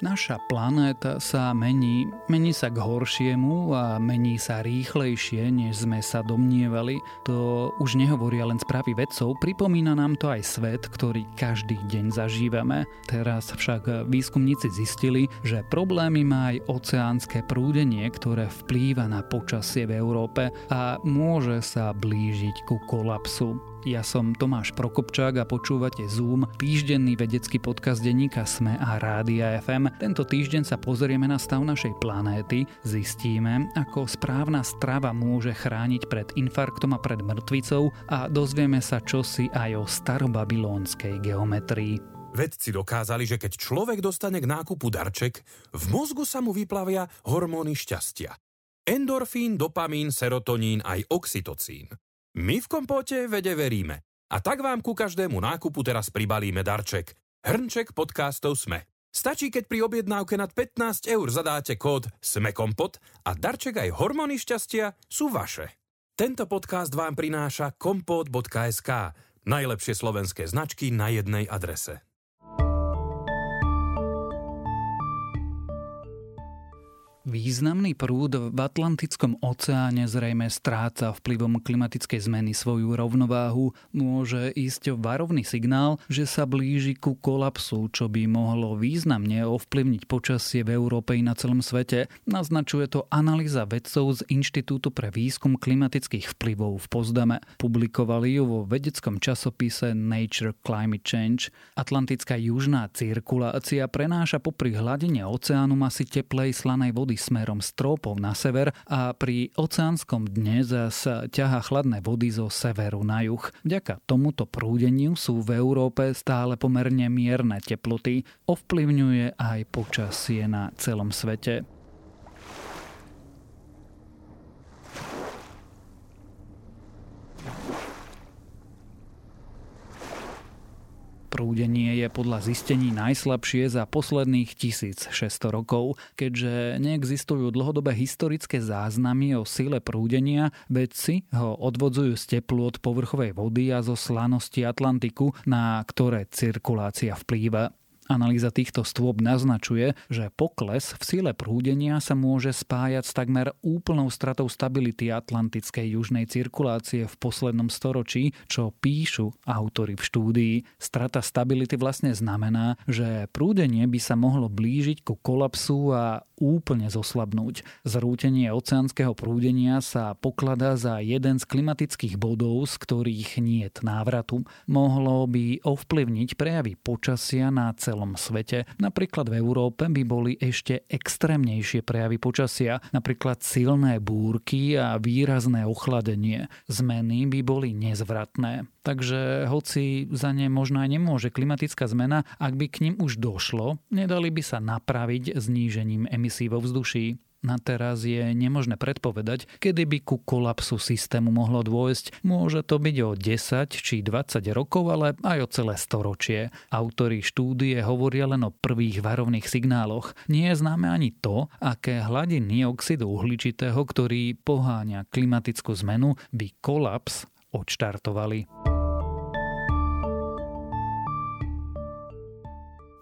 Naša planéta sa mení, mení sa k horšiemu a mení sa rýchlejšie, než sme sa domnievali. To už nehovoria len správy vedcov, pripomína nám to aj svet, ktorý každý deň zažívame. Teraz však výskumníci zistili, že problémy má aj oceánske prúdenie, ktoré vplýva na počasie v Európe a môže sa blížiť ku kolapsu. Ja som Tomáš Prokopčák a počúvate Zoom, týždenný vedecký podcast denníka SME a Rádia FM. Tento týždeň sa pozrieme na stav našej planéty, zistíme, ako správna strava môže chrániť pred infarktom a pred mŕtvicou a dozvieme sa čosi aj o starobabilónskej geometrii. Vedci dokázali, že keď človek dostane k nákupu darček, v mozgu sa mu vyplavia hormóny šťastia. Endorfín, dopamín, serotonín aj oxytocín. My v kompóte vede veríme. A tak vám ku každému nákupu teraz pribalíme darček. Hrnček podcastov Sme. Stačí, keď pri objednávke nad 15 eur zadáte kód SMEKOMPOT a darček aj hormóny šťastia sú vaše. Tento podcast vám prináša kompot.sk, najlepšie slovenské značky na jednej adrese. Významný prúd v Atlantickom oceáne zrejme stráca vplyvom klimatickej zmeny svoju rovnováhu. Môže ísť varovný signál, že sa blíži ku kolapsu, čo by mohlo významne ovplyvniť počasie v Európe i na celom svete. Naznačuje to analýza vedcov z Inštitútu pre výskum klimatických vplyvov v Pozdame. Publikovali ju vo vedeckom časopise Nature Climate Change. Atlantická južná cirkulácia prenáša popri hladine oceánu masy teplej slanej vody vody smerom trópov na sever a pri oceánskom dne zase ťaha chladné vody zo severu na juh. Vďaka tomuto prúdeniu sú v Európe stále pomerne mierne teploty, ovplyvňuje aj počasie na celom svete. Prúdenie je podľa zistení najslabšie za posledných 1600 rokov. Keďže neexistujú dlhodobé historické záznamy o sile prúdenia, vedci ho odvodzujú z teplu od povrchovej vody a zo slanosti Atlantiku, na ktoré cirkulácia vplýva. Analýza týchto stôb naznačuje, že pokles v sile prúdenia sa môže spájať s takmer úplnou stratou stability atlantickej južnej cirkulácie v poslednom storočí, čo píšu autory v štúdii. Strata stability vlastne znamená, že prúdenie by sa mohlo blížiť ku kolapsu a úplne zoslabnúť. Zrútenie oceánskeho prúdenia sa pokladá za jeden z klimatických bodov, z ktorých nie je návratu. Mohlo by ovplyvniť prejavy počasia na celom svete. Napríklad v Európe by boli ešte extrémnejšie prejavy počasia, napríklad silné búrky a výrazné ochladenie. Zmeny by boli nezvratné. Takže hoci za ne možno aj nemôže klimatická zmena, ak by k ním už došlo, nedali by sa napraviť znížením emisí vo vzduší. Na teraz je nemožné predpovedať, kedy by ku kolapsu systému mohlo dôjsť. Môže to byť o 10 či 20 rokov, ale aj o celé storočie. Autori štúdie hovoria len o prvých varovných signáloch. Nie je známe ani to, aké hladiny oxidu uhličitého, ktorý poháňa klimatickú zmenu, by kolaps odštartovali.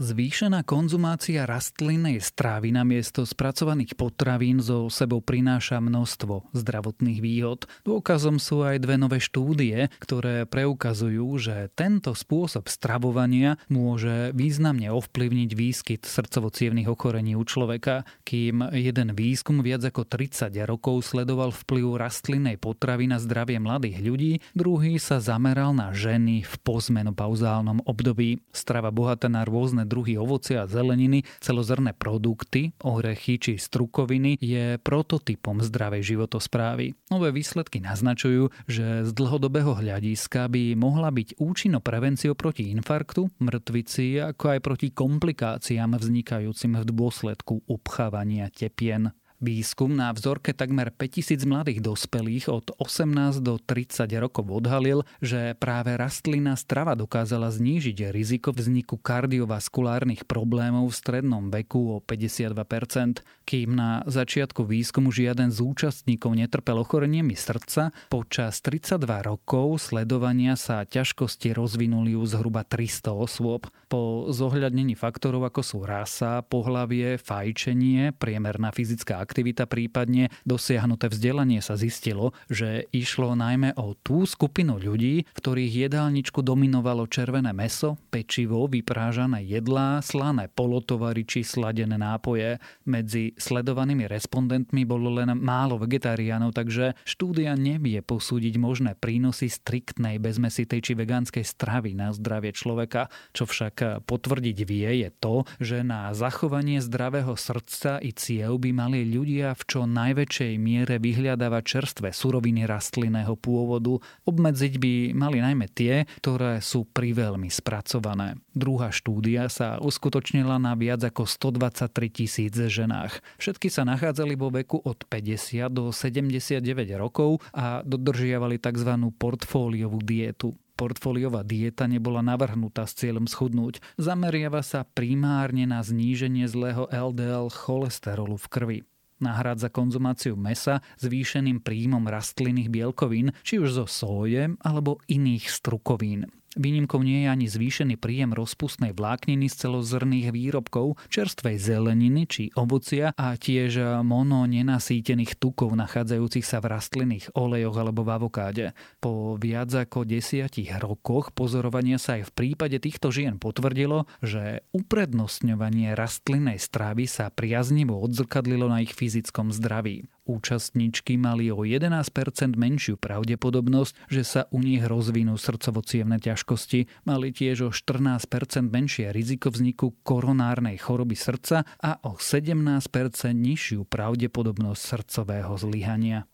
Zvýšená konzumácia rastlinnej strávy na miesto spracovaných potravín zo sebou prináša množstvo zdravotných výhod. Dôkazom sú aj dve nové štúdie, ktoré preukazujú, že tento spôsob stravovania môže významne ovplyvniť výskyt srdcovo ochorení u človeka, kým jeden výskum viac ako 30 rokov sledoval vplyv rastlinnej potravy na zdravie mladých ľudí, druhý sa zameral na ženy v pozmenopauzálnom období. Strava bohatá na rôzne druhy ovocia a zeleniny, celozrné produkty, orechy či strukoviny je prototypom zdravej životosprávy. Nové výsledky naznačujú, že z dlhodobého hľadiska by mohla byť účinno prevenciou proti infarktu, mŕtvici, ako aj proti komplikáciám vznikajúcim v dôsledku upchávania tepien. Výskum na vzorke takmer 5000 mladých dospelých od 18 do 30 rokov odhalil, že práve rastlina strava dokázala znížiť riziko vzniku kardiovaskulárnych problémov v strednom veku o 52%, kým na začiatku výskumu žiaden z účastníkov netrpel ochoreniami srdca, počas 32 rokov sledovania sa ťažkosti rozvinuli u zhruba 300 osôb. Po zohľadnení faktorov ako sú rasa, pohlavie, fajčenie, priemerná fyzická aktivita, prípadne dosiahnuté vzdelanie sa zistilo, že išlo najmä o tú skupinu ľudí, v ktorých jedálničku dominovalo červené meso, pečivo, vyprážané jedlá, slané polotovary či sladené nápoje. Medzi sledovanými respondentmi bolo len málo vegetariánov, takže štúdia nevie posúdiť možné prínosy striktnej bezmesitej či vegánskej stravy na zdravie človeka. Čo však potvrdiť vie je to, že na zachovanie zdravého srdca i ciev by mali ľudia v čo najväčšej miere vyhľadávať čerstvé suroviny rastlinného pôvodu. Obmedziť by mali najmä tie, ktoré sú priveľmi spracované. Druhá štúdia sa uskutočnila na viac ako 123 tisíc ženách. Všetky sa nachádzali vo veku od 50 do 79 rokov a dodržiavali tzv. portfóliovú dietu portfóliová dieta nebola navrhnutá s cieľom schudnúť. Zameriava sa primárne na zníženie zlého LDL cholesterolu v krvi nahrádza konzumáciu mesa zvýšeným príjmom rastlinných bielkovín, či už zo soje alebo iných strukovín. Výnimkou nie je ani zvýšený príjem rozpustnej vlákniny z celozrných výrobkov, čerstvej zeleniny či ovocia a tiež mono nenasýtených tukov nachádzajúcich sa v rastlinných olejoch alebo v avokáde. Po viac ako desiatich rokoch pozorovania sa aj v prípade týchto žien potvrdilo, že uprednostňovanie rastlinnej stravy sa priaznivo odzrkadlilo na ich fyzickom zdraví. Účastníčky mali o 11% menšiu pravdepodobnosť, že sa u nich rozvinú srdcovo ťažkosti, mali tiež o 14% menšie riziko vzniku koronárnej choroby srdca a o 17% nižšiu pravdepodobnosť srdcového zlyhania.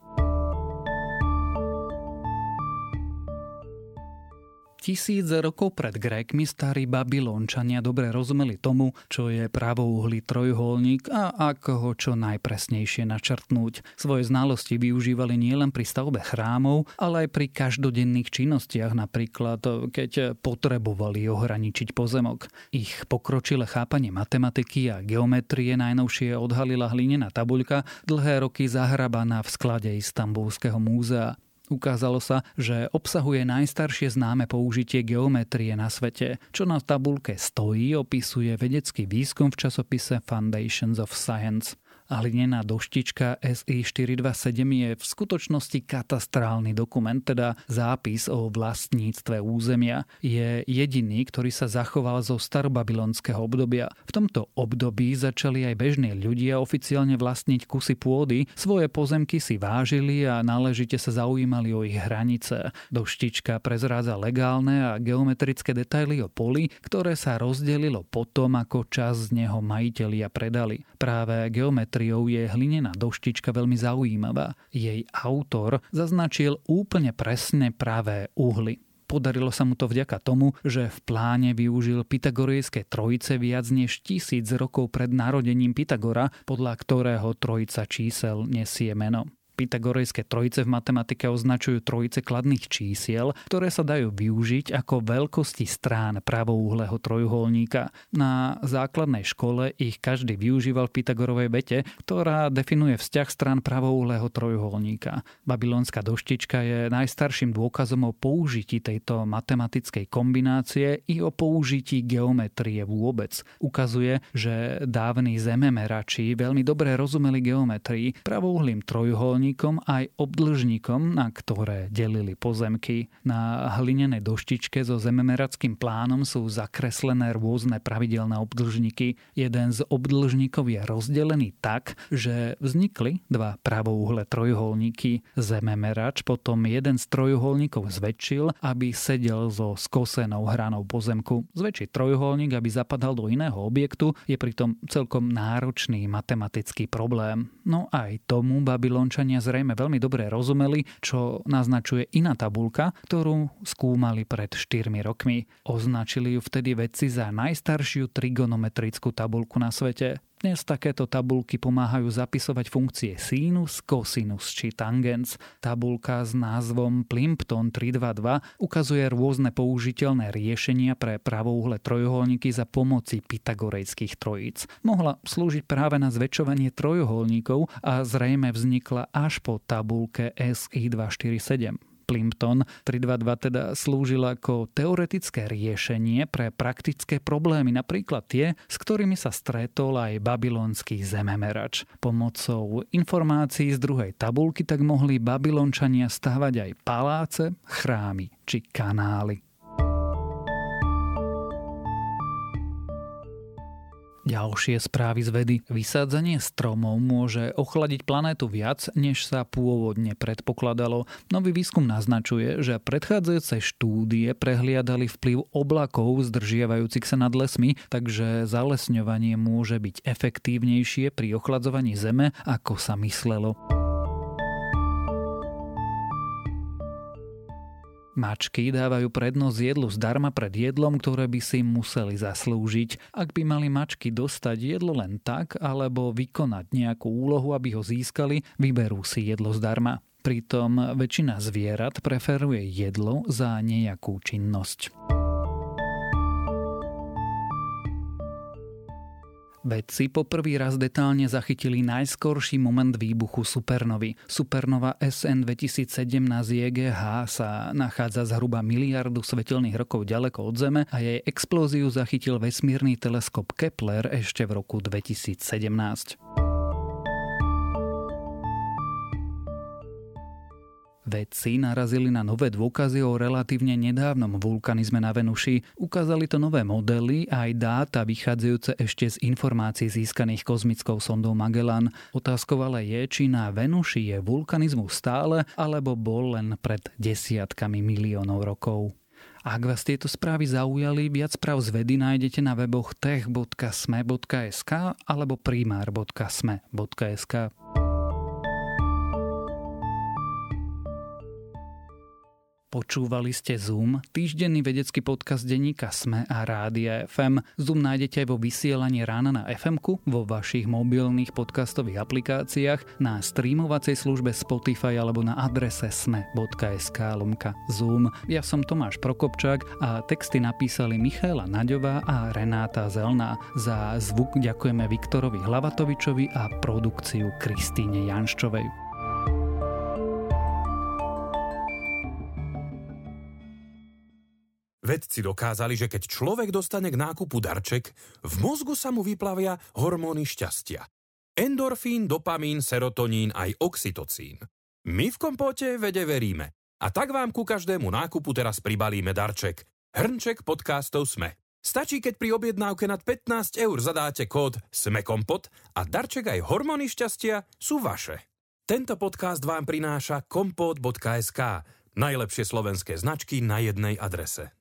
Tisíc rokov pred Grékmi starí Babylončania dobre rozumeli tomu, čo je pravouhlý trojuholník a ako ho čo najpresnejšie načrtnúť. Svoje znalosti využívali nielen pri stavbe chrámov, ale aj pri každodenných činnostiach, napríklad keď potrebovali ohraničiť pozemok. Ich pokročilé chápanie matematiky a geometrie najnovšie odhalila hlinená tabuľka, dlhé roky zahrabaná v sklade Istanbulského múzea. Ukázalo sa, že obsahuje najstaršie známe použitie geometrie na svete. Čo na tabulke stojí, opisuje vedecký výskum v časopise Foundations of Science a hlinená doštička SI427 je v skutočnosti katastrálny dokument, teda zápis o vlastníctve územia. Je jediný, ktorý sa zachoval zo starobabylonského obdobia. V tomto období začali aj bežní ľudia oficiálne vlastniť kusy pôdy, svoje pozemky si vážili a náležite sa zaujímali o ich hranice. Doštička prezrádza legálne a geometrické detaily o poli, ktoré sa rozdelilo potom, ako čas z neho majitelia predali. Práve geometria geometriou je hlinená doštička veľmi zaujímavá. Jej autor zaznačil úplne presne pravé uhly. Podarilo sa mu to vďaka tomu, že v pláne využil pythagorejské trojice viac než tisíc rokov pred narodením Pythagora, podľa ktorého trojica čísel nesie meno. Pythagorejské trojice v matematike označujú trojice kladných čísiel, ktoré sa dajú využiť ako veľkosti strán pravouhlého trojuholníka. Na základnej škole ich každý využíval v Pythagorovej vete, ktorá definuje vzťah strán pravouhlého trojuholníka. Babylonská doštička je najstarším dôkazom o použití tejto matematickej kombinácie i o použití geometrie vôbec. Ukazuje, že dávni zememerači veľmi dobre rozumeli geometrii. Pravouhlým trojuholníkom obdlžníkom aj obdlžníkom, na ktoré delili pozemky. Na hlinenej doštičke so zememerackým plánom sú zakreslené rôzne pravidelné obdlžníky. Jeden z obdlžníkov je rozdelený tak, že vznikli dva pravouhle trojuholníky. Zememerač potom jeden z trojuholníkov zväčšil, aby sedel so skosenou hranou pozemku. Zväčšiť trojuholník, aby zapadal do iného objektu, je pritom celkom náročný matematický problém. No aj tomu Babylončania Američania zrejme veľmi dobre rozumeli, čo naznačuje iná tabulka, ktorú skúmali pred 4 rokmi. Označili ju vtedy vedci za najstaršiu trigonometrickú tabulku na svete. Dnes takéto tabulky pomáhajú zapisovať funkcie sinus, cosinus či tangens. Tabulka s názvom Plimpton 322 ukazuje rôzne použiteľné riešenia pre pravouhle trojuholníky za pomoci pythagorejských trojíc. Mohla slúžiť práve na zväčšovanie trojuholníkov a zrejme vznikla až po tabulke SI 247. Plimpton 322 teda slúžil ako teoretické riešenie pre praktické problémy, napríklad tie, s ktorými sa stretol aj babylonský zememerač. Pomocou informácií z druhej tabulky tak mohli babylončania stavať aj paláce, chrámy či kanály. Ďalšie správy z vedy. Vysádzanie stromov môže ochladiť planétu viac, než sa pôvodne predpokladalo. Nový výskum naznačuje, že predchádzajúce štúdie prehliadali vplyv oblakov zdržiavajúcich sa nad lesmi, takže zalesňovanie môže byť efektívnejšie pri ochladzovaní Zeme, ako sa myslelo. Mačky dávajú prednosť jedlu zdarma pred jedlom, ktoré by si museli zaslúžiť. Ak by mali mačky dostať jedlo len tak, alebo vykonať nejakú úlohu, aby ho získali, vyberú si jedlo zdarma. Pritom väčšina zvierat preferuje jedlo za nejakú činnosť. Vedci poprvý raz detálne zachytili najskorší moment výbuchu supernovy. Supernova SN 2017 JGH sa nachádza zhruba miliardu svetelných rokov ďaleko od Zeme a jej explóziu zachytil vesmírny teleskop Kepler ešte v roku 2017. Vedci narazili na nové dôkazy o relatívne nedávnom vulkanizme na Venuši. Ukázali to nové modely a aj dáta vychádzajúce ešte z informácií získaných kozmickou sondou Magellan. Otázkou ale je, či na Venuši je vulkanizmus stále, alebo bol len pred desiatkami miliónov rokov. Ak vás tieto správy zaujali, viac správ z vedy nájdete na weboch tech.sme.sk alebo primár.sme.sk. Počúvali ste Zoom, týždenný vedecký podcast denníka SME a Rádia FM. Zoom nájdete aj vo vysielaní rána na fm vo vašich mobilných podcastových aplikáciách, na streamovacej službe Spotify alebo na adrese sme.sk lomka Zoom. Ja som Tomáš Prokopčák a texty napísali Michaela Naďová a Renáta Zelná. Za zvuk ďakujeme Viktorovi Hlavatovičovi a produkciu Kristýne Janščovej. Vedci dokázali, že keď človek dostane k nákupu darček, v mozgu sa mu vyplavia hormóny šťastia. Endorfín, dopamín, serotonín aj oxytocín. My v kompóte vede veríme. A tak vám ku každému nákupu teraz pribalíme darček. Hrnček podcastov Sme. Stačí, keď pri objednávke nad 15 eur zadáte kód SMEKOMPOT a darček aj hormóny šťastia sú vaše. Tento podcast vám prináša kompot.sk, najlepšie slovenské značky na jednej adrese.